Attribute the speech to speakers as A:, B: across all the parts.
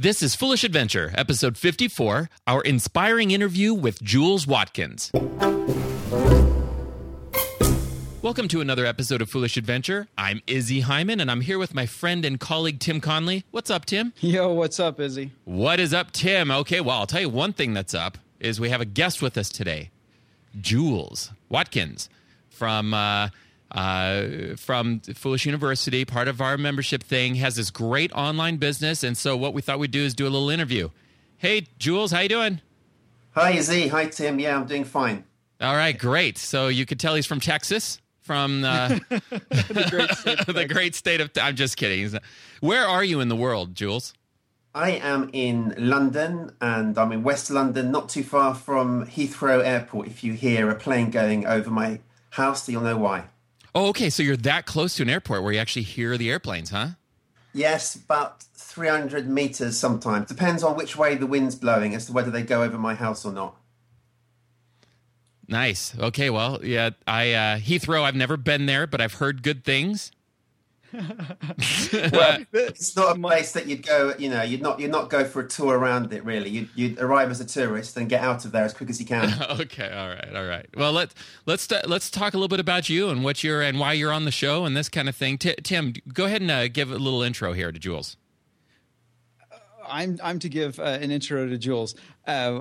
A: This is Foolish Adventure, episode 54, our inspiring interview with Jules Watkins. Welcome to another episode of Foolish Adventure. I'm Izzy Hyman, and I'm here with my friend and colleague Tim Conley. What's up, Tim?
B: Yo, what's up, Izzy?
A: What is up, Tim? Okay, well, I'll tell you one thing that's up is we have a guest with us today, Jules Watkins from uh, uh, from Foolish University, part of our membership thing, has this great online business, and so what we thought we'd do is do a little interview. Hey, Jules, how you doing?
C: Hi, Izzy. Hi, Tim. Yeah, I'm doing fine.
A: All right, great. So you could tell he's from Texas, from uh,
B: the great state.
A: the great state of. I'm just kidding. Where are you in the world, Jules?
C: I am in London and I'm in West London, not too far from Heathrow Airport. If you hear a plane going over my house, you'll know why.
A: Oh, okay. So you're that close to an airport where you actually hear the airplanes, huh?
C: Yes, about 300 meters sometimes. Depends on which way the wind's blowing as to whether they go over my house or not.
A: Nice. Okay. Well, yeah. I uh, Heathrow. I've never been there, but I've heard good things.
C: well, it's not a place that you'd go. You know, you'd not you'd not go for a tour around it. Really, you'd, you'd arrive as a tourist and get out of there as quick as you can.
A: okay, all right, all right. Well, let's let's uh, let's talk a little bit about you and what you're and why you're on the show and this kind of thing. T- Tim, go ahead and uh, give a little intro here to Jules.
B: I'm I'm to give uh, an intro to Jules. Uh,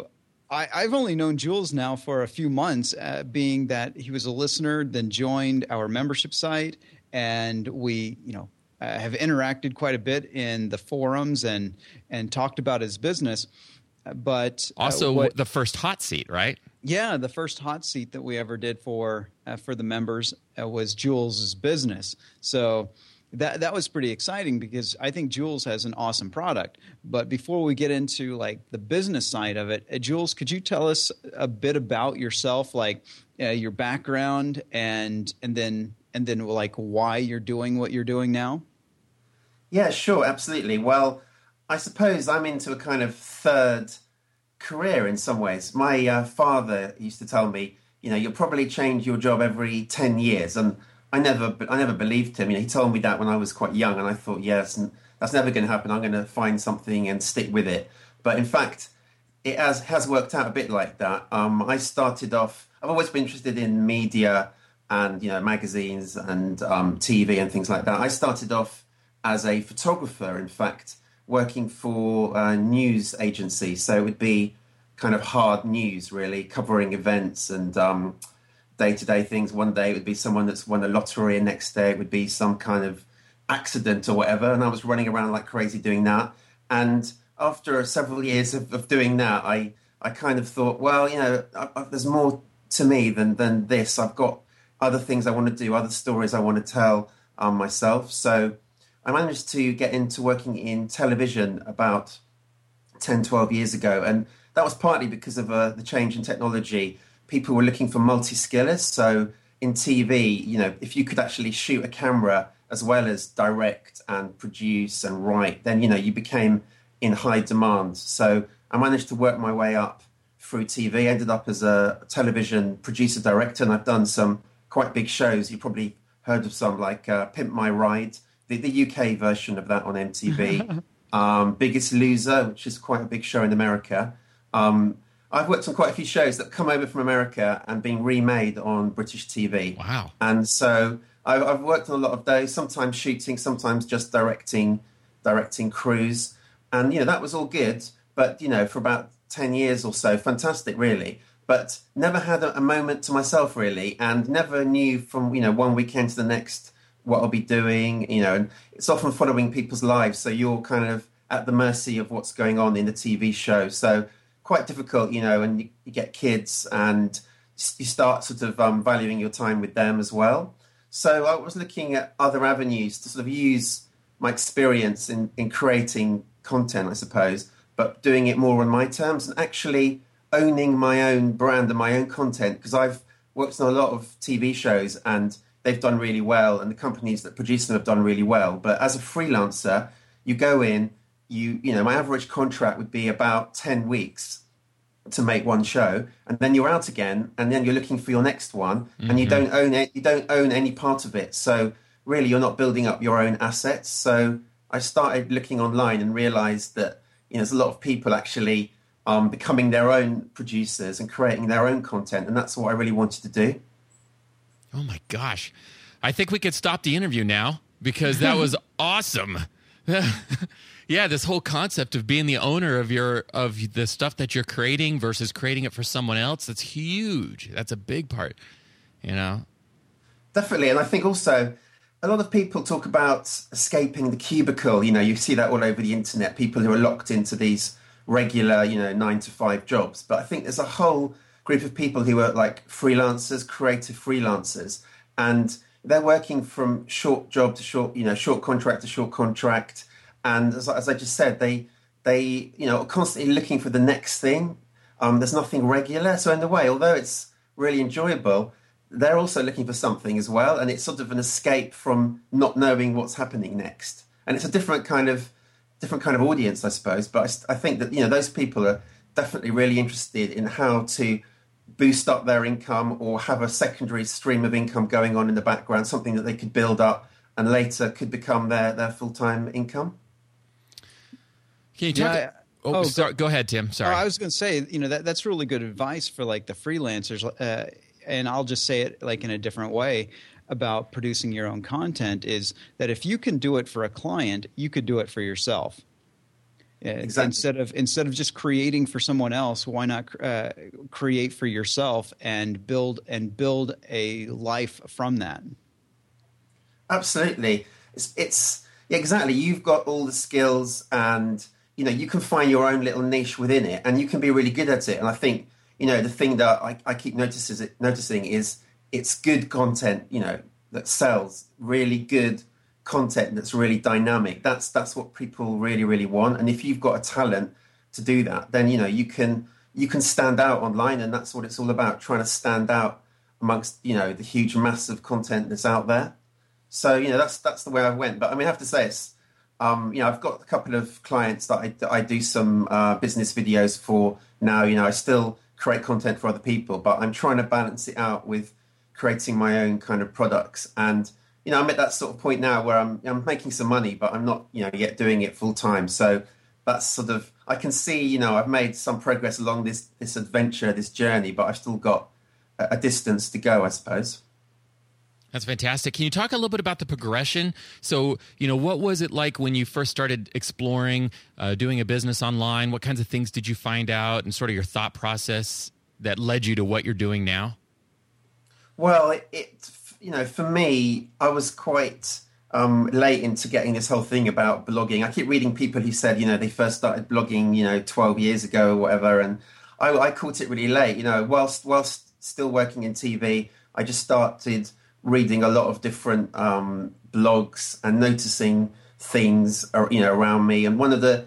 B: I, have only known Jules now for a few months, uh, being that he was a listener, then joined our membership site, and we, you know, uh, have interacted quite a bit in the forums and and talked about his business. But
A: uh, also what, the first hot seat, right?
B: Yeah, the first hot seat that we ever did for uh, for the members uh, was Jules's business. So that that was pretty exciting because I think Jules has an awesome product. But before we get into like the business side of it, uh, Jules, could you tell us a bit about yourself, like uh, your background, and and then and then like why you're doing what you're doing now?
C: Yeah, sure, absolutely. Well, I suppose I'm into a kind of third career in some ways. My uh, father used to tell me, you know, you'll probably change your job every ten years, and I never, I never believed him. You know, he told me that when I was quite young, and I thought, yes, that's never going to happen. I'm going to find something and stick with it. But in fact, it has has worked out a bit like that. Um, I started off. I've always been interested in media and you know magazines and um, TV and things like that. I started off as a photographer, in fact, working for a news agency. So it would be kind of hard news, really, covering events and day to day things. One day it would be someone that's won a lottery, and next day it would be some kind of accident or whatever. And I was running around like crazy doing that. And after several years of, of doing that, I I kind of thought, well, you know, I, I, there's more to me than than this. I've got other things I want to do, other stories I want to tell um, myself. So I managed to get into working in television about 10, 12 years ago. And that was partly because of uh, the change in technology. People were looking for multi skillists. So in TV, you know, if you could actually shoot a camera as well as direct and produce and write, then, you know, you became in high demand. So I managed to work my way up through TV, ended up as a television producer director, and I've done some quite big shows. You probably heard of some like uh, Pimp My Ride, the, the UK version of that on MTV. um, Biggest Loser, which is quite a big show in America. Um, I've worked on quite a few shows that come over from America and being remade on British TV.
A: Wow!
C: And so I've, I've worked on a lot of those. Sometimes shooting, sometimes just directing, directing crews, and you know that was all good. But you know, for about ten years or so, fantastic, really but never had a, a, moment to myself really, and never knew from you know one weekend to the next what I'll be doing. You know, and it's often following people's lives, so you're kind of at the mercy of what's going on in the TV show. So quite difficult, you know, and you, you get kids and you start sort of um, valuing your time with them as well. So I was looking at other avenues to sort of use my experience in, in creating content, I suppose, but doing it more on my terms and actually owning my own brand and my own content because I've worked on a lot of TV shows and they've done really well, and the companies that produce them have done really well. But as a freelancer, you go in, you you know, my average contract would be about ten weeks to make one show, and then you're out again, and then you're looking for your next one, mm-hmm. and you mm-hmm. don't own it, you don't own any part of it. So really, you're not building up your own assets. So I started looking online and realised that you know, there's a lot of people actually um, becoming their own producers and creating their own content, and that's what I really wanted to do.
A: Oh my gosh, I think we could stop the interview now because that was awesome. yeah, this whole concept of being the owner of your of the stuff that you're creating versus creating it for someone else, that's huge. That's a big part, you know.
C: Definitely, and I think also a lot of people talk about escaping the cubicle. You know, you see that all over the internet. People who are locked into these regular, you know, nine to five jobs. But I think there's a whole group of people who are like freelancers, creative freelancers, and they're working from short job to short, you know, short contract to short contract. And as, as I just said, they they you know are constantly looking for the next thing. Um, there's nothing regular, so in a way, although it's really enjoyable, they're also looking for something as well, and it's sort of an escape from not knowing what's happening next. And it's a different kind of different kind of audience, I suppose. But I, I think that you know those people are definitely really interested in how to boost up their income or have a secondary stream of income going on in the background, something that they could build up and later could become their, their full time income.
A: Can you talk? Yeah, oh, oh sorry, go, go, ahead, Tim. Sorry.
B: Oh, I was going to say, you know, that, that's really good advice for like the freelancers. Uh, and I'll just say it like in a different way about producing your own content is that if you can do it for a client, you could do it for yourself. Exactly. Instead of instead of just creating for someone else, why not uh, create for yourself and build and build a life from that?
C: Absolutely, it's, it's exactly. You've got all the skills, and you know you can find your own little niche within it, and you can be really good at it. And I think you know the thing that I, I keep notices, noticing is it's good content. You know that sells really good content that's really dynamic. That's that's what people really really want. And if you've got a talent to do that, then you know you can you can stand out online, and that's what it's all about: trying to stand out amongst you know the huge mass of content that's out there. So you know that's that's the way I went. But I mean, I have to say it's um, you know I've got a couple of clients that I, that I do some uh, business videos for now. You know I still create content for other people, but I'm trying to balance it out with creating my own kind of products and you know, I'm at that sort of point now where I'm I'm making some money, but I'm not you know yet doing it full time. So that's sort of I can see you know I've made some progress along this this adventure, this journey, but I've still got a, a distance to go, I suppose.
A: That's fantastic. Can you talk a little bit about the progression? So, you know, what was it like when you first started exploring uh, doing a business online? What kinds of things did you find out, and sort of your thought process that led you to what you're doing now?
C: Well, it, it you know, for me, I was quite um, late into getting this whole thing about blogging. I keep reading people who said, you know, they first started blogging, you know, 12 years ago or whatever. And I, I caught it really late, you know, whilst, whilst still working in TV, I just started reading a lot of different um, blogs and noticing things, you know, around me. And one of the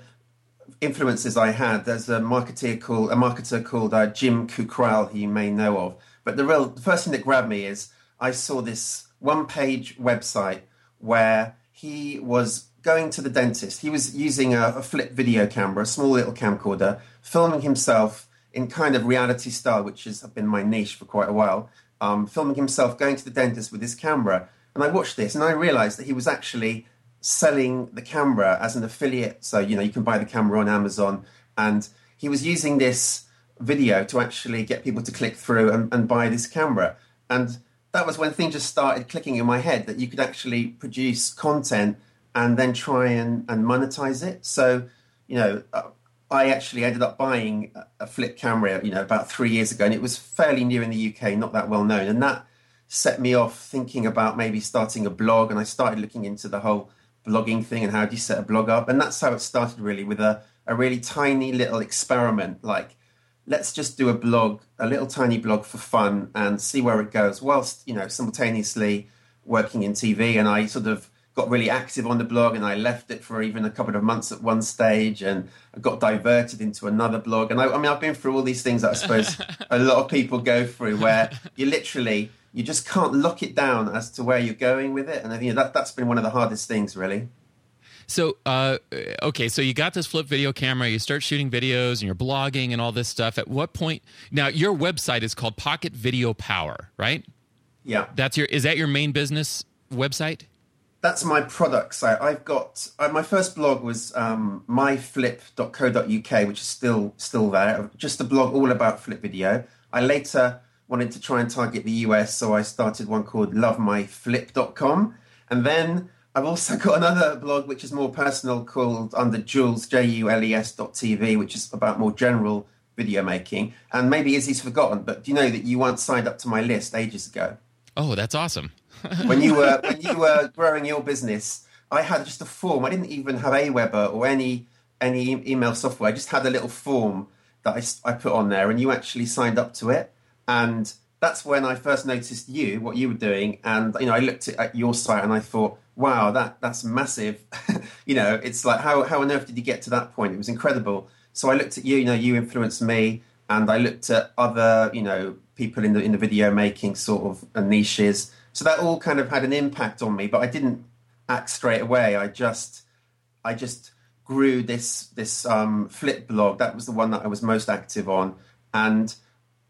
C: influences I had, there's a marketer called, a marketer called uh, Jim Kukral, who you may know of. But the real, the first thing that grabbed me is I saw this one page website where he was going to the dentist. He was using a, a, flip video camera, a small little camcorder, filming himself in kind of reality style, which has been my niche for quite a while, um, filming himself going to the dentist with his camera. And I watched this and I realized that he was actually selling the camera as an affiliate. So, you know, you can buy the camera on Amazon. And he was using this video to actually get people to click through and, and buy this camera. And that was when things just started clicking in my head that you could actually produce content and then try and, and monetize it. So, you know, uh, I actually ended up buying a flip camera, you know, about three years ago, and it was fairly new in the UK, not that well known. And that set me off thinking about maybe starting a blog. And I started looking into the whole blogging thing and how do you set a blog up. And that's how it started, really, with a, a really tiny little experiment like let's just do a blog, a little tiny blog for fun and see where it goes, whilst, you know, simultaneously working in TV. And I sort of got really active on the blog and I left it for even a couple of months at one stage and I got diverted into another blog. And I, I mean, I've been through all these things that I suppose a lot of people go through where you literally, you just can't lock it down as to where you're going with it. And I think that, that's been one of the hardest things, really.
A: So, uh, okay, so you got this flip video camera, you start shooting videos and you're blogging and all this stuff. At what point? Now, your website is called Pocket Video Power, right?
C: Yeah.
A: That's your, is that your main business website?
C: that's my product site. I've got uh, my first blog was um, myflip.co.uk, which is still still there. Just a blog all about flip video. I later wanted to try and target the US, so I started one called lovemyflip.com, and then I've also got another blog which is more personal called under Jules J U L E S dot TV, which is about more general video making. And maybe Izzy's forgotten, but do you know that you once signed up to my list ages ago?
A: Oh, that's awesome.
C: when you were when you were growing your business, I had just a form. I didn't even have Aweber or any any email software. I just had a little form that I, I put on there, and you actually signed up to it. And that's when I first noticed you, what you were doing, and you know, I looked at your site and I thought, wow, that that's massive. you know, it's like how how on earth did you get to that point? It was incredible. So I looked at you. You know, you influenced me, and I looked at other you know people in the in the video making sort of niches. So that all kind of had an impact on me, but I didn't act straight away. I just I just grew this this um, flip blog. That was the one that I was most active on, and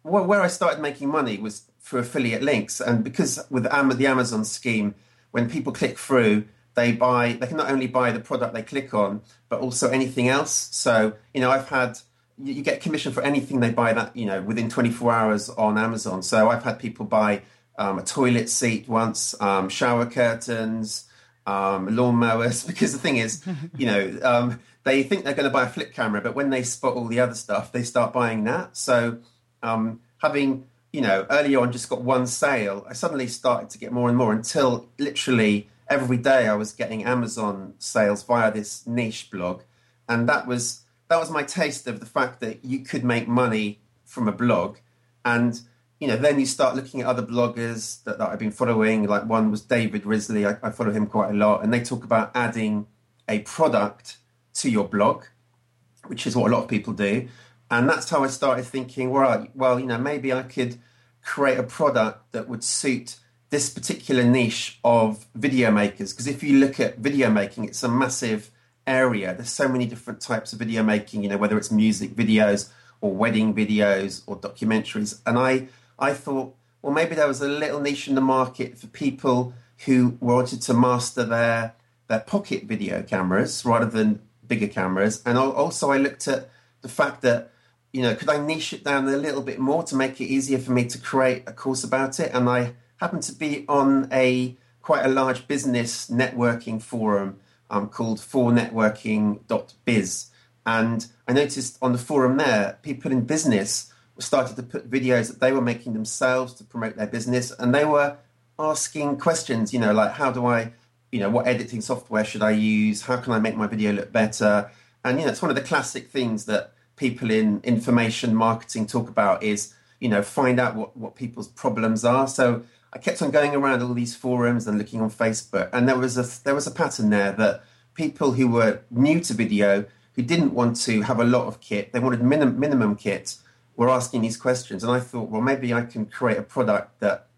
C: where I started making money was through affiliate links. And because with the Amazon scheme, when people click through, they buy. They can not only buy the product they click on, but also anything else. So you know, I've had you get commission for anything they buy that you know within 24 hours on Amazon. So I've had people buy um, a toilet seat once, um, shower curtains, um, lawnmowers. Because the thing is, you know, um, they think they're going to buy a flip camera, but when they spot all the other stuff, they start buying that. So um, having you know early on just got one sale, I suddenly started to get more and more until literally every day I was getting Amazon sales via this niche blog, and that was that was my taste of the fact that you could make money from a blog, and you know then you start looking at other bloggers that, that I've been following. Like one was David Risley, I, I follow him quite a lot, and they talk about adding a product to your blog, which is what a lot of people do. And that's how I started thinking, well, well, you know, maybe I could create a product that would suit this particular niche of video makers. Because if you look at video making, it's a massive area. There's so many different types of video making, you know, whether it's music videos or wedding videos or documentaries. And I, I thought, well, maybe there was a little niche in the market for people who wanted to master their their pocket video cameras rather than bigger cameras. And also, I looked at the fact that you know, could I niche it down a little bit more to make it easier for me to create a course about it? And I happen to be on a quite a large business networking forum um, called 4networking.biz. And I noticed on the forum there, people in business started to put videos that they were making themselves to promote their business. And they were asking questions, you know, like, how do I, you know, what editing software should I use? How can I make my video look better? And, you know, it's one of the classic things that people in information marketing talk about is you know find out what, what people's problems are. So i kept on going around all these forums and looking on facebook and there was a there was a pattern there that people who were new to video who didn't want to have a lot of kit they wanted minimum minimum kit were asking these questions. And i thought well maybe i can create a product that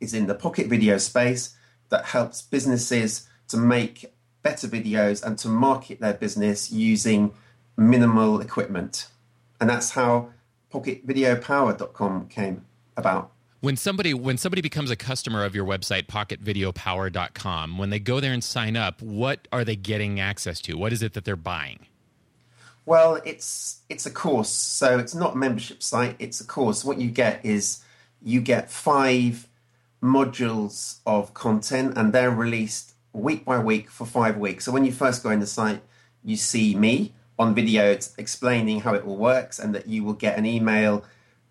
C: is in the pocket video space that helps businesses to make better videos and to market their business using minimal equipment. And that's how pocketvideopower.com came about.
A: When somebody when somebody becomes a customer of your website pocketvideopower.com, when they go there and sign up, what are they getting access to? What is it that they're buying?
C: Well, it's it's a course. So it's not a membership site, it's a course. What you get is you get 5 modules of content and they're released week by week for 5 weeks. So when you first go in the site, you see me on video explaining how it all works and that you will get an email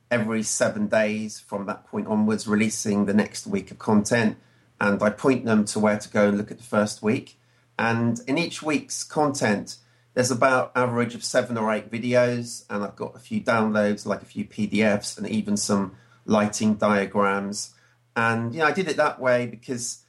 C: every seven days from that point onwards releasing the next week of content. And i point them to where to go and look at the first week. And in each week's content there's about average of seven or eight videos and i've got a few downloads like a few pdfs and even some lighting diagrams. And you know i did it that way because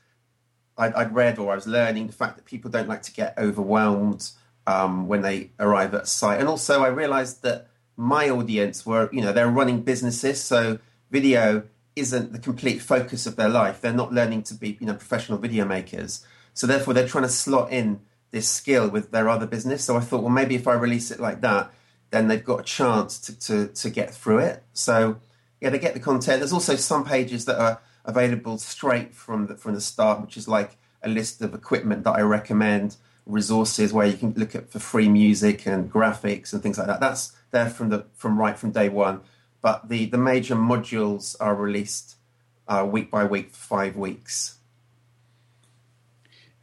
C: I'd, I'd read or i was learning the fact that people don't like to get overwhelmed um, when they arrive at site. And also, I realized that my audience were, you know, they're running businesses, so video isn't the complete focus of their life. They're not learning to be, you know, professional video makers. So therefore, they're trying to slot in this skill with their other business. So I thought, well, maybe if I release it like that, then they've got a chance to, to, to get through it. So yeah, they get the content. There's also some pages that are available straight from the, from the start, which is like a list of equipment that I recommend, resources where you can look at for free music and graphics and things like that. That's there from the from right from day one. But the the major modules are released uh, week by week for five weeks.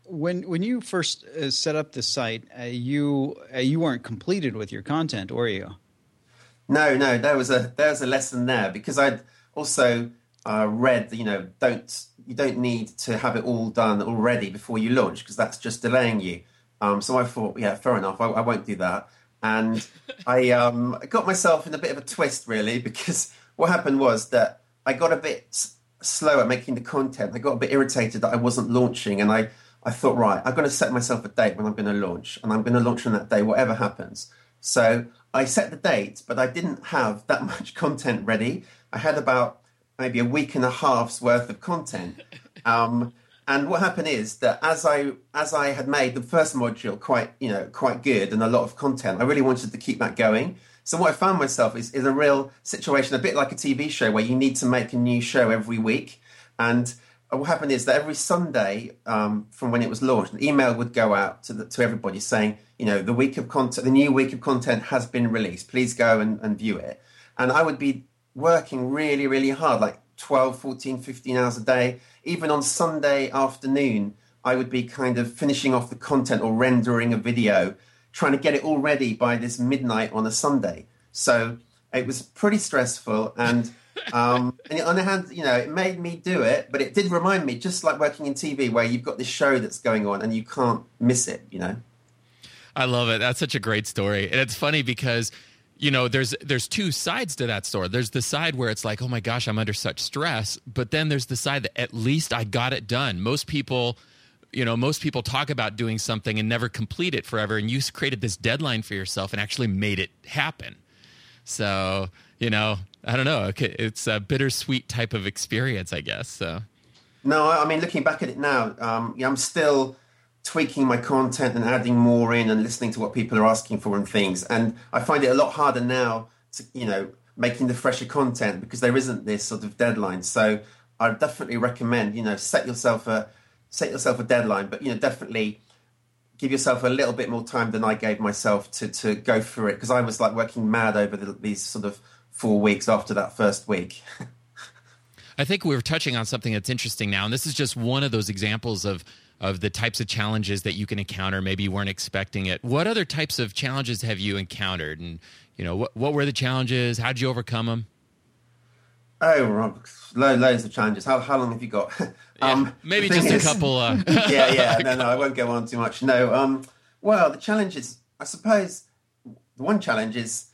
B: When when you first uh, set up the site, uh, you uh, you weren't completed with your content, were you?
C: No, no, there was a there was a lesson there because I'd also uh, read, you know, don't you don't need to have it all done already before you launch because that's just delaying you. Um, so I thought, yeah, fair enough, I, I won't do that. And I um, got myself in a bit of a twist, really, because what happened was that I got a bit slow at making the content. I got a bit irritated that I wasn't launching, and I, I thought, right, I'm going to set myself a date when I'm going to launch, and I'm going to launch on that day, whatever happens. So I set the date, but I didn't have that much content ready. I had about maybe a week and a half's worth of content. Um, and what happened is that as I as I had made the first module quite you know quite good and a lot of content, I really wanted to keep that going. So what I found myself is is a real situation, a bit like a TV show where you need to make a new show every week. And what happened is that every Sunday um, from when it was launched, an email would go out to the, to everybody saying, you know, the week of content, the new week of content has been released. Please go and, and view it. And I would be working really, really hard, like 12, 14, 15 hours a day. Even on Sunday afternoon, I would be kind of finishing off the content or rendering a video, trying to get it all ready by this midnight on a Sunday. So it was pretty stressful. And, um, and on the hand, you know, it made me do it, but it did remind me, just like working in TV, where you've got this show that's going on and you can't miss it, you know?
A: I love it. That's such a great story. And it's funny because you know there's there's two sides to that story. There's the side where it's like oh my gosh i'm under such stress but then there's the side that at least i got it done. Most people you know most people talk about doing something and never complete it forever and you created this deadline for yourself and actually made it happen. So you know i don't know. It's a bittersweet type of experience i guess so.
C: No i mean looking back at it now um, i'm still tweaking my content and adding more in and listening to what people are asking for and things. And I find it a lot harder now to, you know, making the fresher content because there isn't this sort of deadline. So I definitely recommend, you know, set yourself a set yourself a deadline, but you know, definitely give yourself a little bit more time than I gave myself to to go through it because I was like working mad over the, these sort of four weeks after that first week.
A: I think we are touching on something that's interesting now, and this is just one of those examples of of the types of challenges that you can encounter. Maybe you weren't expecting it. What other types of challenges have you encountered? And, you know, what, what were the challenges? How did you overcome them?
C: Oh, loads of challenges. How, how long have you got?
A: um, yeah, maybe just is, a couple. Uh,
C: yeah, yeah. No, no, I won't go on too much. No. Um, well, the challenge is, I suppose, the one challenge is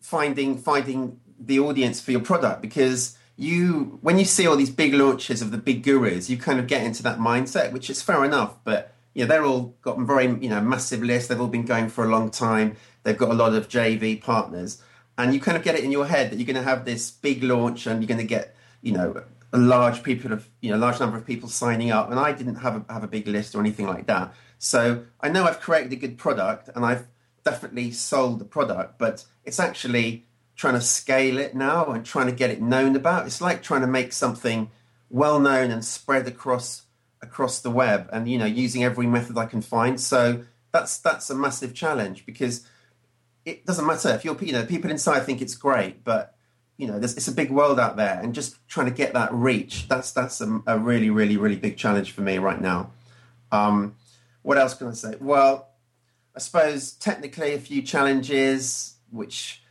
C: finding finding the audience for your product because you when you see all these big launches of the big gurus, you kind of get into that mindset, which is fair enough. But you know, they're all got very you know massive lists. They've all been going for a long time. They've got a lot of JV partners, and you kind of get it in your head that you're going to have this big launch, and you're going to get you know a large people of you know large number of people signing up. And I didn't have a, have a big list or anything like that. So I know I've created a good product, and I've definitely sold the product, but it's actually trying to scale it now and trying to get it known about. It's like trying to make something well known and spread across across the web and you know using every method I can find. So that's that's a massive challenge because it doesn't matter if you're you know people inside think it's great, but you know it's a big world out there and just trying to get that reach. That's that's a, a really really really big challenge for me right now. Um, what else can I say? Well, I suppose technically a few challenges which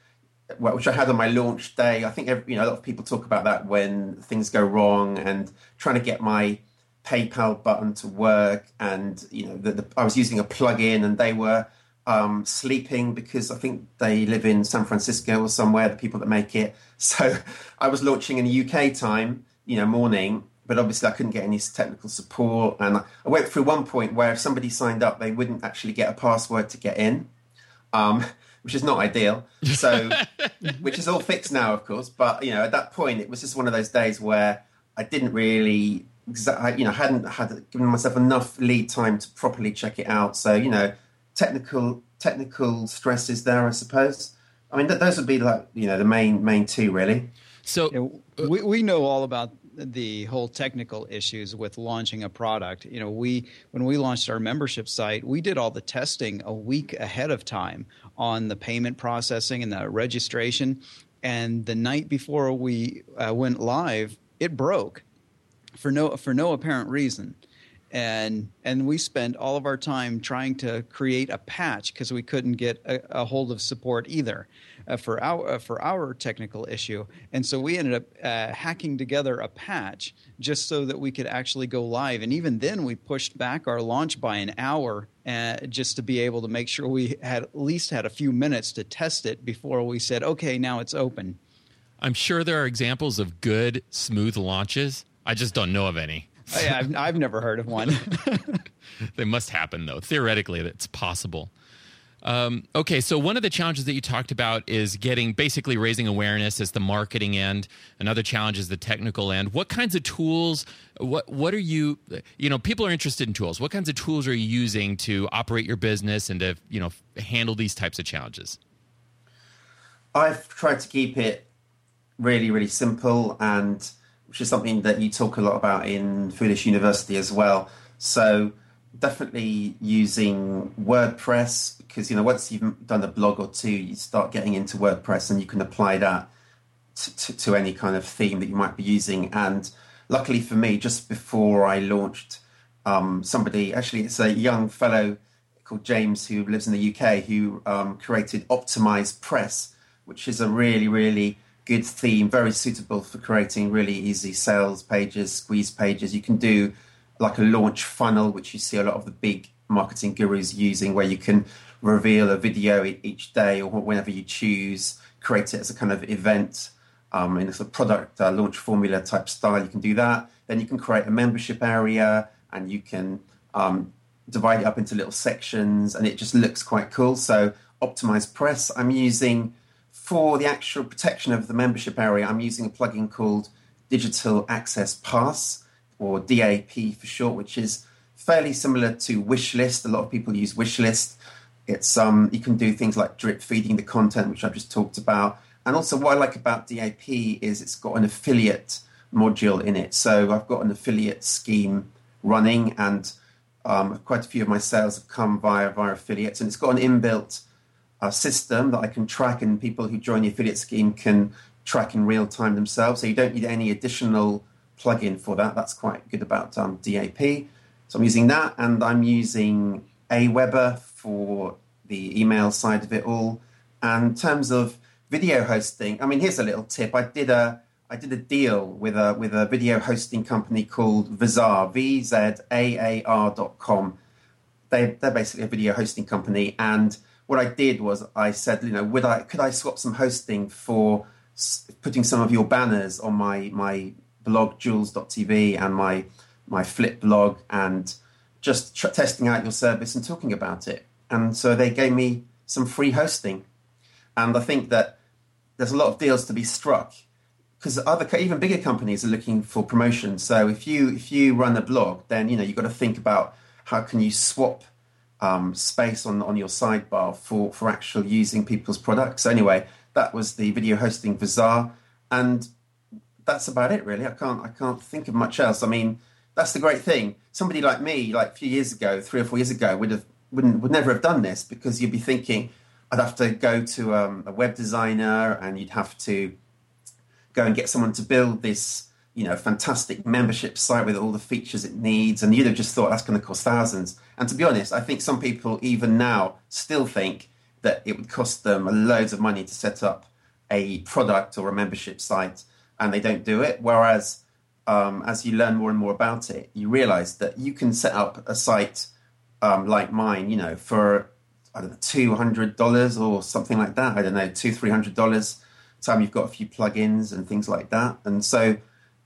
C: which I had on my launch day. I think you know a lot of people talk about that when things go wrong and trying to get my PayPal button to work. And you know, the, the, I was using a plug-in, and they were um, sleeping because I think they live in San Francisco or somewhere. The people that make it, so I was launching in the UK time, you know, morning. But obviously, I couldn't get any technical support, and I went through one point where if somebody signed up, they wouldn't actually get a password to get in. Um, which is not ideal. So, which is all fixed now, of course. But you know, at that point, it was just one of those days where I didn't really, you know, hadn't had given myself enough lead time to properly check it out. So, you know, technical technical stresses there, I suppose. I mean, th- those would be like you know the main main two really.
A: So
B: yeah, we we know all about the whole technical issues with launching a product. You know, we when we launched our membership site, we did all the testing a week ahead of time on the payment processing and the registration. And the night before we uh, went live, it broke for no for no apparent reason and and we spent all of our time trying to create a patch because we couldn't get a, a, hold of support either uh, for our uh, for our technical issue and so we ended up uh, hacking together a patch just so that we could actually go live and even then we pushed back our launch by an hour uh, just to be able to make sure we had at least had a few minutes to test it before we said okay now it's open
A: i'm sure there are examples of good smooth launches i just don't know of any
B: oh, yeah, I've, I've never heard of one.
A: they must happen, though. Theoretically, it's possible. Um, okay, so one of the challenges that you talked about is getting basically raising awareness as the marketing end. Another challenge is the technical end. What kinds of tools? What what are you? You know, people are interested in tools. What kinds of tools are you using to operate your business and to you know handle these types of challenges?
C: I've tried to keep it really, really simple and which is something that you talk a lot about in Foolish University as well. So definitely using WordPress because you know once you've done a blog or two, you start getting into WordPress and you can apply that to, to, to any kind of theme that you might be using. And luckily for me, just before I launched, um, somebody actually it's a young fellow called James who lives in the UK who um, created OptimizePress, which is a really really good theme, very suitable for creating really easy sales pages, squeeze pages. You can do like a launch funnel, which you see a lot of the big marketing gurus using, where you can reveal a video each day or whenever you choose, create it as a kind of event um, in a sort of product uh, launch formula type style. You can do that. Then you can create a membership area and you can um, divide it up into little sections, and it just looks quite cool. So, OptimizePress, I'm using for the actual protection of the membership area, I'm using a plugin called Digital Access Pass, or DAP for short, which is fairly similar to Wishlist. A lot of people use Wishlist. It's um, you can do things like drip feeding the content, which I've just talked about. And also, what I like about DAP is it's got an affiliate module in it. So I've got an affiliate scheme running, and um, quite a few of my sales have come via via affiliates, and it's got an inbuilt a system that I can track, and people who join the affiliate scheme can track in real time themselves. So you don't need any additional plugin for that. That's quite good about um, DAP. So I'm using that, and I'm using Aweber for the email side of it all. And in terms of video hosting, I mean, here's a little tip. I did a I did a deal with a with a video hosting company called Vzaar, V Z A A R dot com. They they're basically a video hosting company, and what I did was I said, you know, would I could I swap some hosting for putting some of your banners on my my blog jules.tv and my my flip blog and just tr- testing out your service and talking about it. And so they gave me some free hosting. And I think that there's a lot of deals to be struck because other even bigger companies are looking for promotion. So if you if you run a blog, then you know you've got to think about how can you swap um, space on on your sidebar for for actual using people's products. So anyway, that was the video hosting Vzaar, and that's about it really. I can't I can't think of much else. I mean, that's the great thing. Somebody like me, like a few years ago, three or four years ago, would have wouldn't would never have done this because you'd be thinking I'd have to go to um, a web designer and you'd have to go and get someone to build this you know, fantastic membership site with all the features it needs, and you'd have just thought that's going to cost thousands. And to be honest, I think some people even now still think that it would cost them loads of money to set up a product or a membership site, and they don't do it. Whereas, um, as you learn more and more about it, you realize that you can set up a site um, like mine, you know, for I don't know, two hundred dollars or something like that. I don't know, two three hundred dollars. Time you've got a few plugins and things like that, and so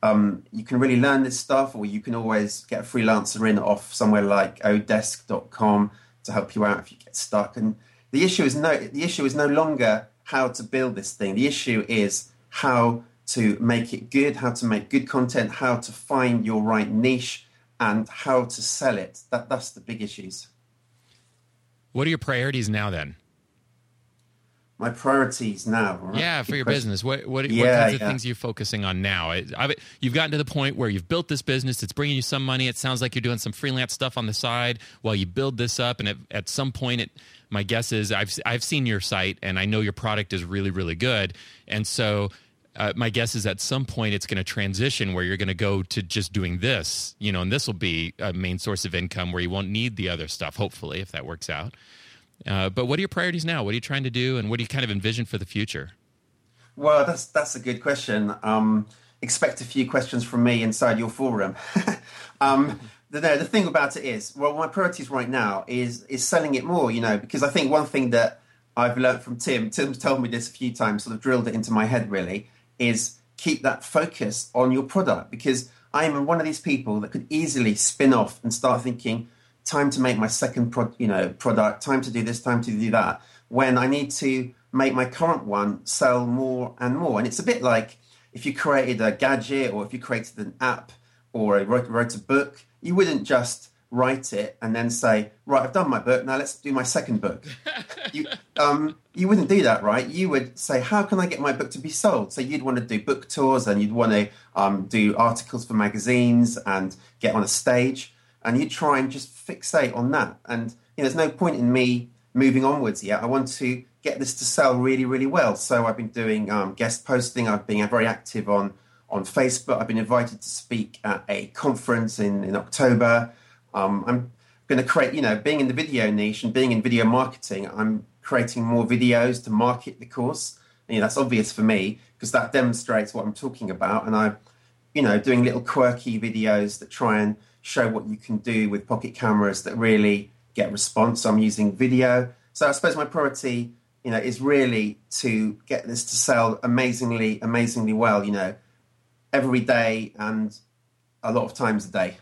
C: um, you can really learn this stuff, or you can always get a freelancer in off somewhere like odesk.com to help you out if you get stuck. And the issue is no, the issue is no longer how to build this thing. The issue is how to make it good, how to make good content, how to find your right niche, and how to sell it. That that's the big issues.
A: What are your priorities now then?
C: my priorities now. Right?
A: Yeah, for your business. What what, what kinds of
C: yeah.
A: things are you focusing on now? I, I, you've gotten to the point where you've built this business. It's bringing you some money. It sounds like you're doing some freelance stuff on the side while you build this up. And at, at some point, it, my guess is I've I've seen your site and I know your product is really really good. And so. Uh, my guess is at some point it's going to transition where you're going to go to just doing this, you know, and this will be a main source of income where you won't need the other stuff, hopefully, if that works out. Uh, but what are your priorities now? What are you trying to do, and what do you kind of envision for the future?
C: Well, that's that's a good question. Um, expect a few questions from me inside your forum. um, the, the thing about it is, well, my priorities right now is is selling it more. You know, because I think one thing that I've learned from Tim, Tim's told me this a few times, sort of drilled it into my head. Really, is keep that focus on your product because I am one of these people that could easily spin off and start thinking, time to make my second pro- you know product, time to do this, time to do that. When I need to make my current one sell more and more, and it's a bit like if you created a gadget or if you created an app or wrote, wrote a book, you wouldn't just write it and then say, right, I've done my book, now let's do my second book. you, um, you wouldn't do that, right? You would say, how can I get my book to be sold? So you'd want to do book tours and you'd want to um, do articles for magazines and get on a stage and you'd try and just fixate on that. And you know, there's no point in me moving onwards yet. I want to get this to sell really, really well. So I've been doing um, guest posting. I've been very active on on Facebook. I've been invited to speak at a conference in in October. Um, I'm going to create, you know, being in the video niche and being in video marketing. I'm creating more videos to market the course. And, you know, that's obvious for me because that demonstrates what I'm talking about. And I'm, you know, doing little quirky videos that try and show what you can do with pocket cameras that really get response. So I'm using video. So I suppose my priority, you know, is really to get this to sell amazingly, amazingly well. You know, every day and a lot of times a day.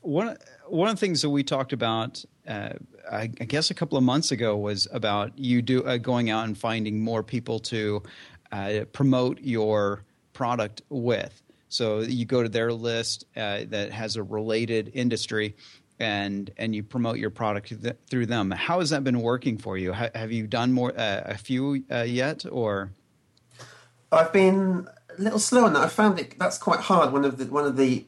B: One one of the things that we talked about, uh, I, I guess a couple of months ago, was about you do uh, going out and finding more people to uh, promote your product with. So you go to their list uh, that has a related industry, and and you promote your product th- through them. How has that been working for you? Ha- have you done more uh, a few uh, yet, or
C: I've been a little slow on that. I found it that's quite hard. One of the one of the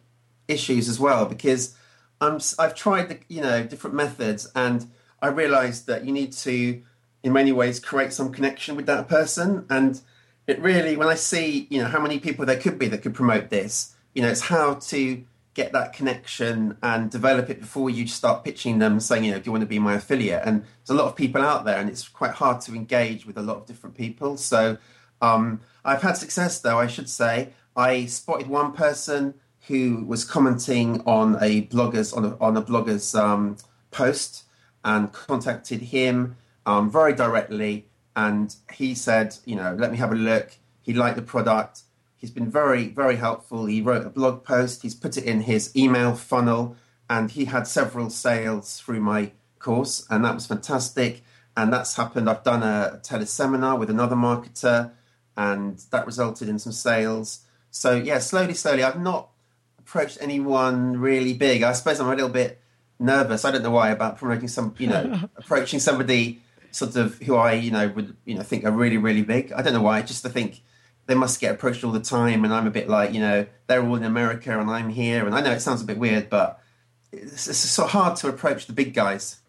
C: issues as well because I'm s- I've tried the, you know different methods and I realised that you need to in many ways create some connection with that person and it really when I see you know how many people there could be that could promote this you know it's how to get that connection and develop it before you start pitching them saying you know do you want to be my affiliate? And there's a lot of people out there and it's quite hard to engage with a lot of different people. So um, I've had success though I should say. I spotted one person who was commenting on a blogger's on a, on a blogger's um, post and contacted him um, very directly. And he said you know let me have a look. He liked the product. He's been very very helpful. He wrote a blog post. He's put it in his email funnel. And he had several sales through my course. And that was fantastic. And that's happened. I've done a teleseminar with another marketer. And that resulted in some sales. So yeah slowly slowly. I've not approached anyone really big. I suppose I'm a little bit nervous. I don't know why about promoting some, you know, approaching somebody sort of who I, you know, would you know think are really really big. I don't know why. Just to think they must get approached all the time, and I'm a bit like, you know, they're all in America and I'm here, and I know it sounds a bit weird, but it's, it's so hard to approach the big guys.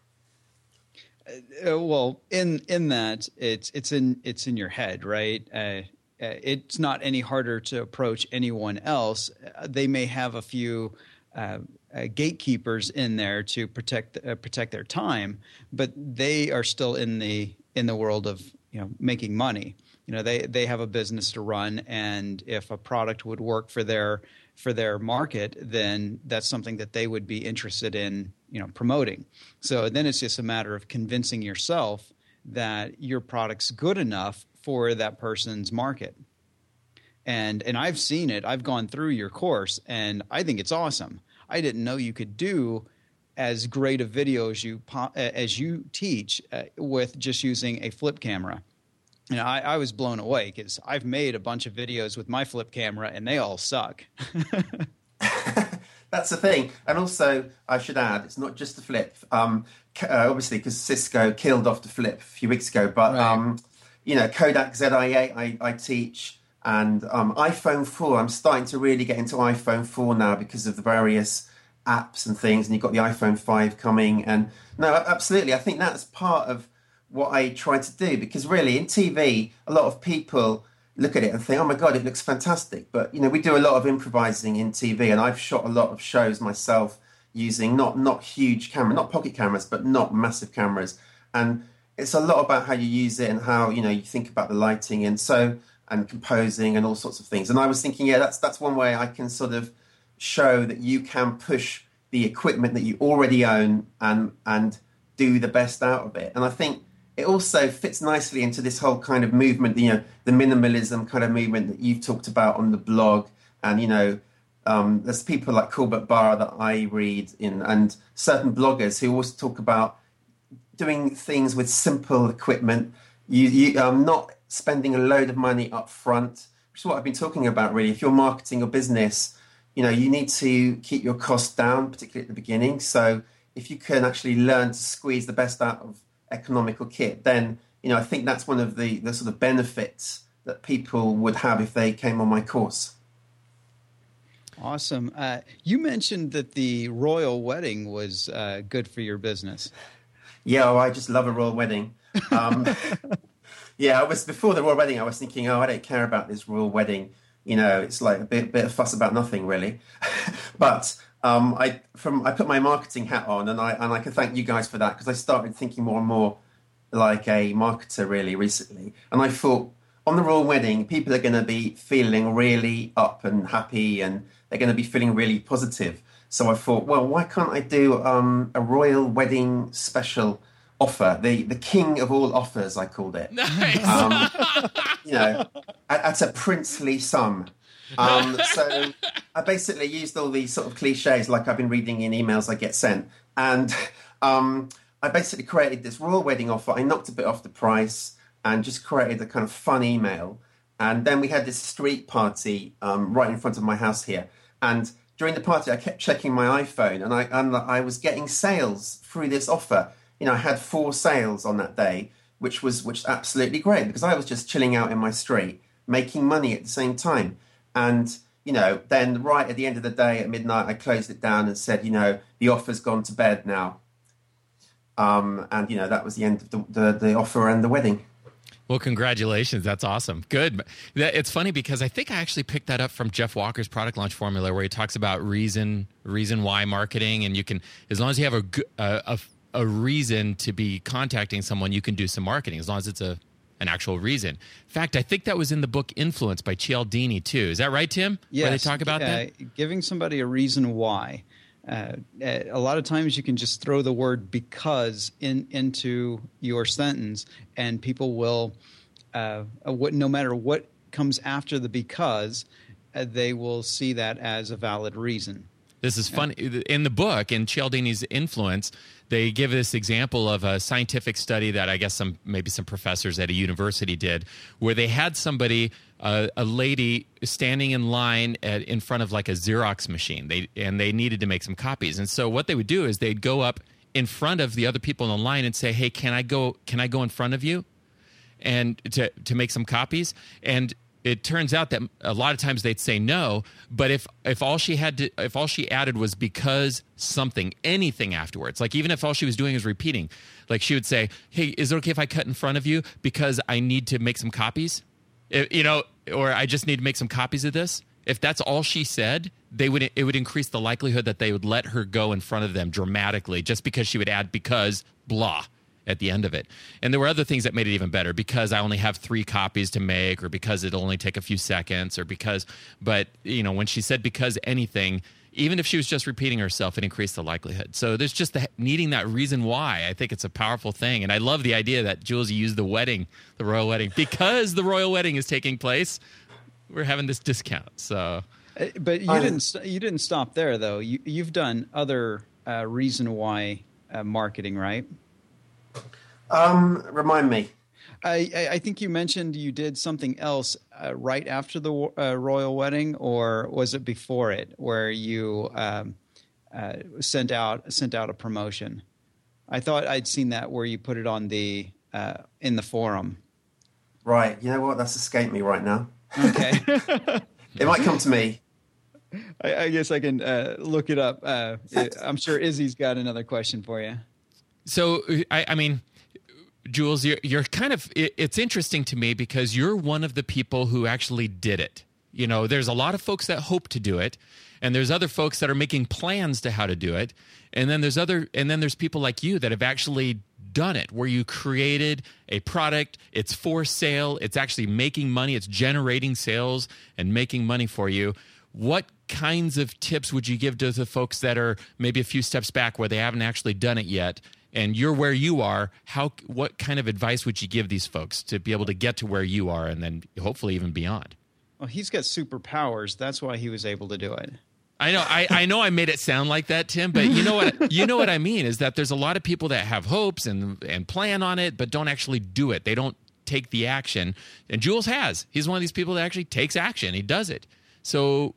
B: Uh, well, in in that it's it's in it's in your head, right? Uh, it's not any harder to approach anyone else. Uh, they may have a few uh, uh, gatekeepers in there to protect uh, protect their time, but they are still in the in the world of you know making money. You know they they have a business to run, and if a product would work for their for their market, then that's something that they would be interested in you know promoting. So then it's just a matter of convincing yourself that your product's good enough for that person's market. And and I've seen it. I've gone through your course and I think it's awesome. I didn't know you could do as great a video as you as you teach uh, with just using a flip camera. And I, I was blown away because I've made a bunch of videos with my flip camera and they all suck.
C: That's the thing. And also, I should add, it's not just the flip. Um, uh, obviously, because Cisco killed off the flip a few weeks ago, but
B: Right.
C: um, you know, Kodak ZI8 I, I teach, and um, iPhone 4. I'm starting to really get into iPhone 4 now because of the various apps and things, and you've got the iPhone 5 coming. And no, absolutely, I think that's part of what I try to do because really in TV, a lot of people look at it and think, "Oh my god, it looks fantastic." But you know, we do a lot of improvising in TV, and I've shot a lot of shows myself using not not huge camera, not pocket cameras, but not massive cameras, and it's a lot about how you use it and how you know you think about the lighting and so and composing and all sorts of things. And I was thinking, yeah, that's that's one way I can sort of show that you can push the equipment that you already own and and do the best out of it. And I think it also fits nicely into this whole kind of movement, you know, the minimalism kind of movement that you've talked about on the blog. And, you know, um, there's people like Corbett Barr that I read in, and certain bloggers who always talk about doing things with simple equipment, you, you um, not spending a load of money up front, which is what I've been talking about really. If you're marketing your business, you know, you need to keep your costs down, particularly at the beginning. So if you can actually learn to squeeze the best out of economical kit, then you know I think that's one of the the sort of benefits that people would have if they came on my course.
B: Awesome. Uh, you mentioned that the royal wedding was uh, good for your business.
C: Yeah, well, I just love a royal wedding. Um, yeah, I was before the royal wedding. I was thinking, oh, I don't care about this royal wedding. You know, it's like a bit, bit of fuss about nothing, really. but um, I from I put my marketing hat on, and I and I can thank you guys for that because I started thinking more and more like a marketer really recently, and I thought on the royal wedding, people are going to be feeling really up and happy, and they're going to be feeling really positive. So I thought, well, why can't I do um, a royal wedding special offer? The the king of all offers, I called it.
A: Nice.
C: Um, you know, at, at a princely sum. Um, so I basically used all these sort of cliches, like I've been reading in emails I get sent, and um, I basically created this royal wedding offer. I knocked a bit off the price and just created a kind of fun email. And then we had this street party um, right in front of my house here. And during the party, I kept checking my iPhone, and I and I was getting sales through this offer. You know, I had four sales on that day, which was which absolutely great because I was just chilling out in my street, making money at the same time. And you know, then right at the end of the day at midnight, I closed it down and said, you know, the offer's gone to bed now. Um, and you know, that was the end of the, the, the offer and the wedding.
A: Well, congratulations. That's awesome. Good. It's funny because I think I actually picked that up from Jeff Walker's product launch formula where he talks about reason reason why marketing and you can as long as you have a a, a reason to be contacting someone, you can do some marketing as long as it's a an actual reason. In fact, I think that was in the book Influence by Cialdini too. Is that right, Tim?
B: Yes.
A: Where they talk about uh,
B: that? Giving somebody a reason why. Uh, a lot of times you can just throw the word because in into your sentence and people will uh, uh what, no matter what comes after the because uh, they will see that as a valid reason.
A: This is fun in the book in cialdini's influence they give this example of a scientific study that I guess some maybe some professors at a university did, where they had somebody, uh, a lady, standing in line at, in front of like a Xerox machine. They and they needed to make some copies, and so what they would do is they'd go up in front of the other people in the line and say, "Hey, can I go? Can I go in front of you?" and to to make some copies and it turns out that a lot of times they'd say no but if if all she had to if all she added was because something anything afterwards like even if all she was doing is repeating like she would say hey is it okay if i cut in front of you because i need to make some copies you know or i just need to make some copies of this if that's all she said they would it would increase the likelihood that they would let her go in front of them dramatically just because she would add because blah at the end of it. And there were other things that made it even better because I only have three copies to make, or because it'll only take a few seconds, or because, but, you know, when she said because anything, even if she was just repeating herself, it increased the likelihood. So there's just the, needing that reason why. I think it's a powerful thing. And I love the idea that Jules, you used the wedding, the royal wedding, because the royal wedding is taking place, we're having this discount. So.
B: Uh, but you didn't. You didn't stop there, though. You, you've done other uh, reason why uh, marketing, right?
C: Um, remind me.
B: I, I, think you mentioned you did something else uh, right after the uh, royal wedding, or was it before it, where you um, uh, sent out sent out a promotion? I thought I'd seen that where you put it on the uh, in the forum.
C: Right. You know what? That's escaped me right now.
B: Okay.
C: It might come to me.
B: I, I guess I can uh, look it up. Uh, I'm sure Izzy's got another question for you.
A: So I, I mean, Jules, you're, you're kind of. It, it's interesting to me because you're one of the people who actually did it. You know, there's a lot of folks that hope to do it, and there's other folks that are making plans to how to do it, and then there's other, and then there's people like you that have actually done it where you created a product it's for sale it's actually making money it's generating sales and making money for you what kinds of tips would you give to the folks that are maybe a few steps back where they haven't actually done it yet and you're where you are how what kind of advice would you give these folks to be able to get to where you are and then hopefully even beyond
B: Well, he's got superpowers. That's why he was able to do it.
A: I know, I, I know, I made it sound like that, Tim. But you know what? You know what I mean is that there's a lot of people that have hopes and and plan on it, but don't actually do it. They don't take the action. And Jules has. He's one of these people that actually takes action. He does it. So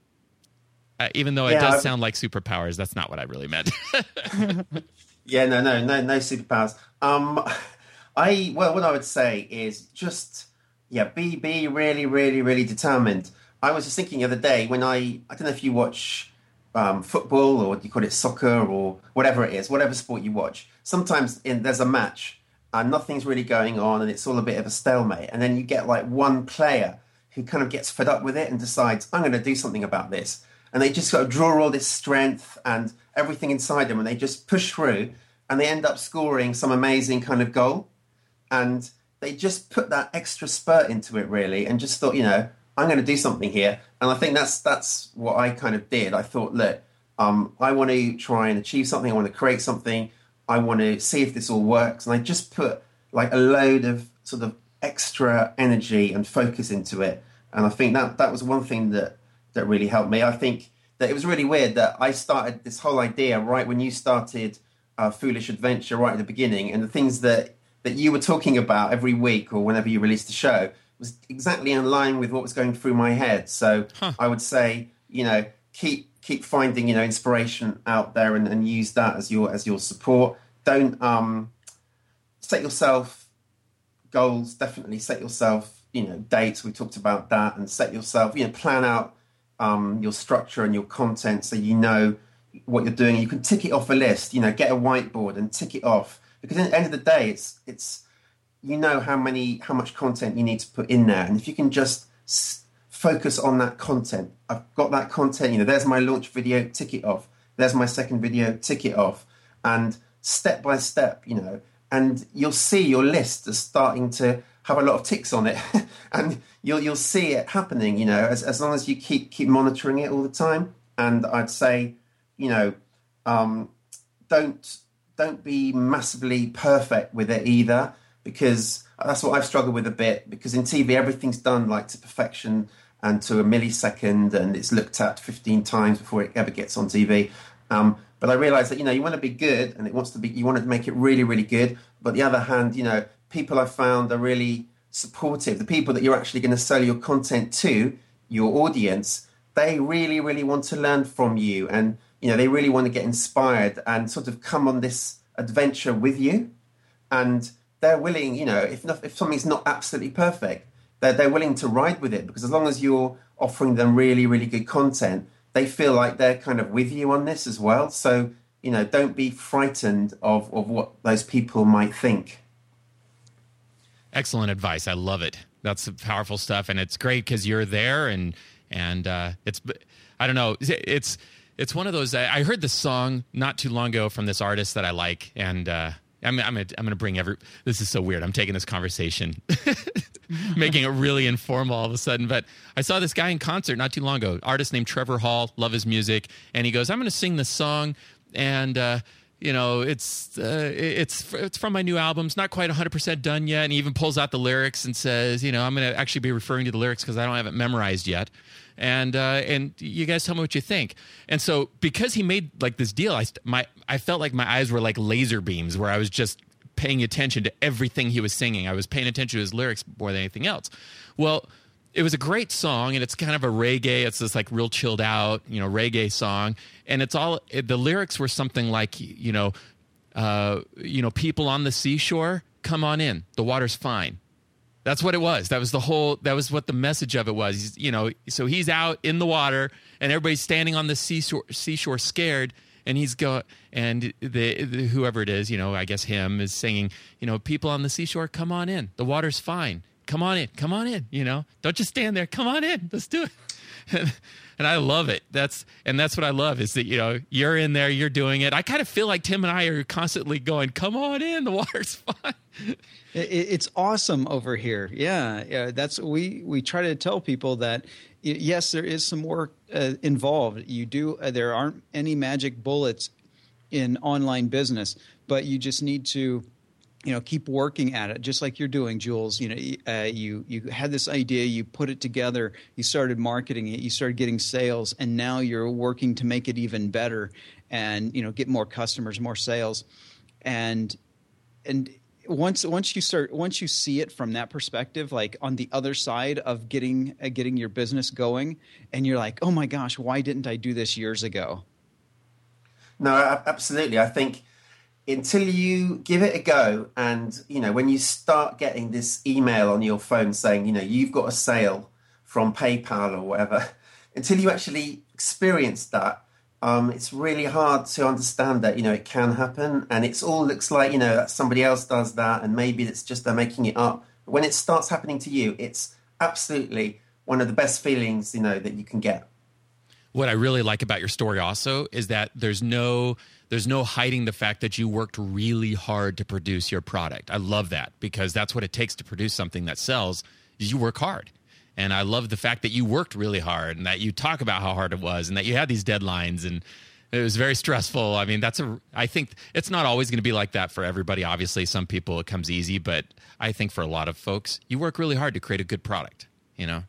A: uh, even though it
C: Yeah,
A: does
C: I've-
A: sound like superpowers, that's not what I really meant.
C: Yeah, no, no, no, no superpowers. Um, I well, what I would say is just yeah, be be really, really, really determined. I was just thinking the other day when I I don't know if you watch um, football or you call it soccer or whatever it is, whatever sport you watch. Sometimes in, there's a match and nothing's really going on and it's all a bit of a stalemate, and then you get like one player who kind of gets fed up with it and decides I'm going to do something about this and they just sort of draw all this strength and everything inside them and they just push through and they end up scoring some amazing kind of goal. And they just put that extra spurt into it really and just thought you know i'm going to do something here. And i think that's that's what i kind of did. I thought look um, i want to try and achieve something. I want to create something. I want to see if this all works. And i just put like a load of sort of extra energy and focus into it. And i think that that was one thing that that really helped me. I think that it was really weird that i started this whole idea right when you started uh, foolish adventure right at the beginning and the things that that you were talking about every week or whenever you released a show was exactly in line with what was going through my head. So i would say you know keep keep finding you know inspiration out there and, and use that as your as your support. Don't um set yourself goals. Definitely set yourself you know dates. We talked about that. And set yourself you know plan out um, your structure and your content so you know what you're doing. You can tick it off a list you know get a whiteboard and tick it off. Because at the end of the day it's it's you know how many how much content you need to put in there. And if you can just s- focus on that content i've got that content you know there's my launch video tick it off. There's my second video tick it off. And step by step you know and you'll see your list is starting to have a lot of ticks on it and you'll you'll see it happening you know as, as long as you keep keep monitoring it all the time. And i'd say you know um, don't don't be massively perfect with it either because that's what I've struggled with a bit because in TV everything's done like to perfection and to a millisecond and it's looked at 15 times before it ever gets on TV um, but I realize that you know you want to be good and it wants to be you want to make it really really good. But the other hand you know people I've found are really supportive the people that you're actually going to sell your content to your audience they really really want to learn from you and you know they really want to get inspired and sort of come on this adventure with you. And they're willing you know if not, if something's not absolutely perfect they're, they're willing to ride with it because as long as you're offering them really really good content they feel like they're kind of with you on this as well. So you know don't be frightened of, of what those people might think
A: Excellent advice. I love it. That's powerful stuff, and it's great because you're there, and and uh, it's I don't know. It's it's one of those. I heard this song not too long ago from this artist that I like, and uh, I'm I'm gonna, I'm gonna bring every. This is so weird. I'm taking this conversation, making it really informal all of a sudden. But I saw this guy in concert not too long ago. Artist named Trevor Hall. Love his music, and he goes, "I'm gonna sing this song," and. Uh, you know, it's uh, it's it's from my new album. It's not quite 100% done yet, and he even pulls out the lyrics and says, you know, I'm going to actually be referring to the lyrics because I don't have it memorized yet. And uh, and you guys tell me what you think. And so because he made like this deal, I my I felt like my eyes were like laser beams, where I was just paying attention to everything he was singing. I was paying attention to his lyrics more than anything else. Well, it was a great song and it's kind of a reggae it's this like real chilled out you know reggae song and it's all it, the lyrics were something like you know uh, you know people on the seashore come on in the water's fine That's what it was. That was the whole. That was what the message of it was. You know, so he's out in the water, and everybody's standing on the seashore, seashore scared, and he's go and the, the whoever it is, you know, I guess him is singing. You know, people on the seashore, come on in. The water's fine. Come on in. Come on in. You know, don't just stand there. Come on in. Let's do it. And, I love it. That's and that's what I love is that you know you're in there, you're doing it. I kind of feel like Tim and I are constantly going, "Come on in, the water's fine."
B: it's awesome over here. Yeah, yeah. That's we we try to tell people that yes, there is some work uh, involved. You do. Uh, there aren't any magic bullets in online business, but you just need to you know keep working at it just like you're doing jules. You know uh, you you had this idea you put it together you started marketing it you started getting sales and now you're working to make it even better and you know get more customers more sales. And and once once you start once you see it from that perspective like on the other side of getting uh, getting your business going and you're like oh my gosh why didn't i do this years ago?
C: No absolutely. I think until you give it a go and you know when you start getting this email on your phone saying you know you've got a sale from paypal or whatever until you actually experience that um, it's really hard to understand that you know it can happen. And it's all looks like you know that somebody else does that and maybe it's just they're making it up. But when it starts happening to you it's absolutely one of the best feelings you know that you can get
A: what i really like about your story also is that there's no there's no hiding the fact that you worked really hard to produce your product. I love that because that's what it takes to produce something that sells. You work hard. And I love the fact that you worked really hard and that you talk about how hard it was and that you had these deadlines and it was very stressful. I mean, that's a I think it's not always going to be like that for everybody. Obviously, some people it comes easy, but I think for a lot of folks, you work really hard to create a good product, you know.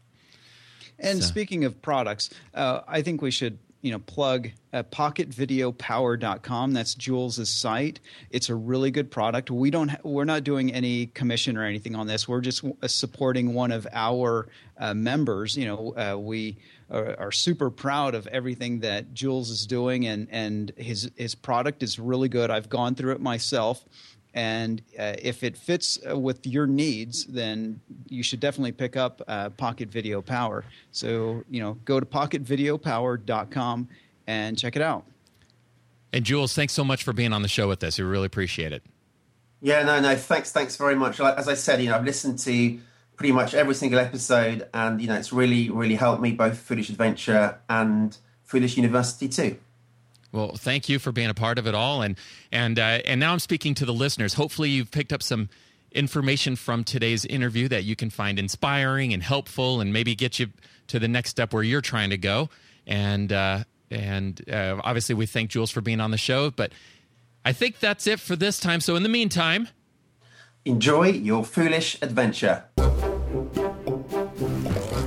B: And so. speaking of products, uh, I think we should you know plug uh, pocketvideopower.com that's jules's site. It's a really good product. We don't ha- we're not doing any commission or anything on this. We're just w- uh, supporting one of our uh, members. You know uh, we are, are, super proud of everything that jules is doing and and his his product is really good. I've gone through it myself and uh, if it fits uh, with your needs, then you should definitely pick up uh, Pocket Video Power. So, you know, go to pocketvideopower.com and check it out.
A: And Jules, thanks so much for being on the show with us. We really appreciate it.
C: Yeah, no, no, thanks, thanks very much. As I said, you know, I've listened to pretty much every single episode, and you know, it's really, really helped me both Foolish Adventure and Foolish University too.
A: Well, thank you for being a part of it all, and and uh, and now I'm speaking to the listeners. Hopefully, you've picked up some information from today's interview that you can find inspiring and helpful, and maybe get you to the next step where you're trying to go. And uh, and uh, obviously, we thank Jules for being on the show. But I think that's it for this time. So in the meantime,
C: enjoy your foolish adventure.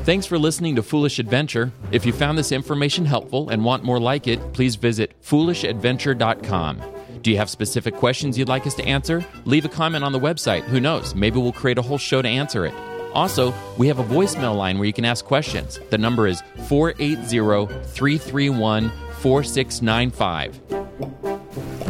A: Thanks for listening to Foolish Adventure. If you found this information helpful and want more like it, please visit foolishadventure.com. Do you have specific questions you'd like us to answer? Leave a comment on the website. Who knows? Maybe we'll create a whole show to answer it. Also, we have a voicemail line where you can ask questions. The number is 480 331 4695.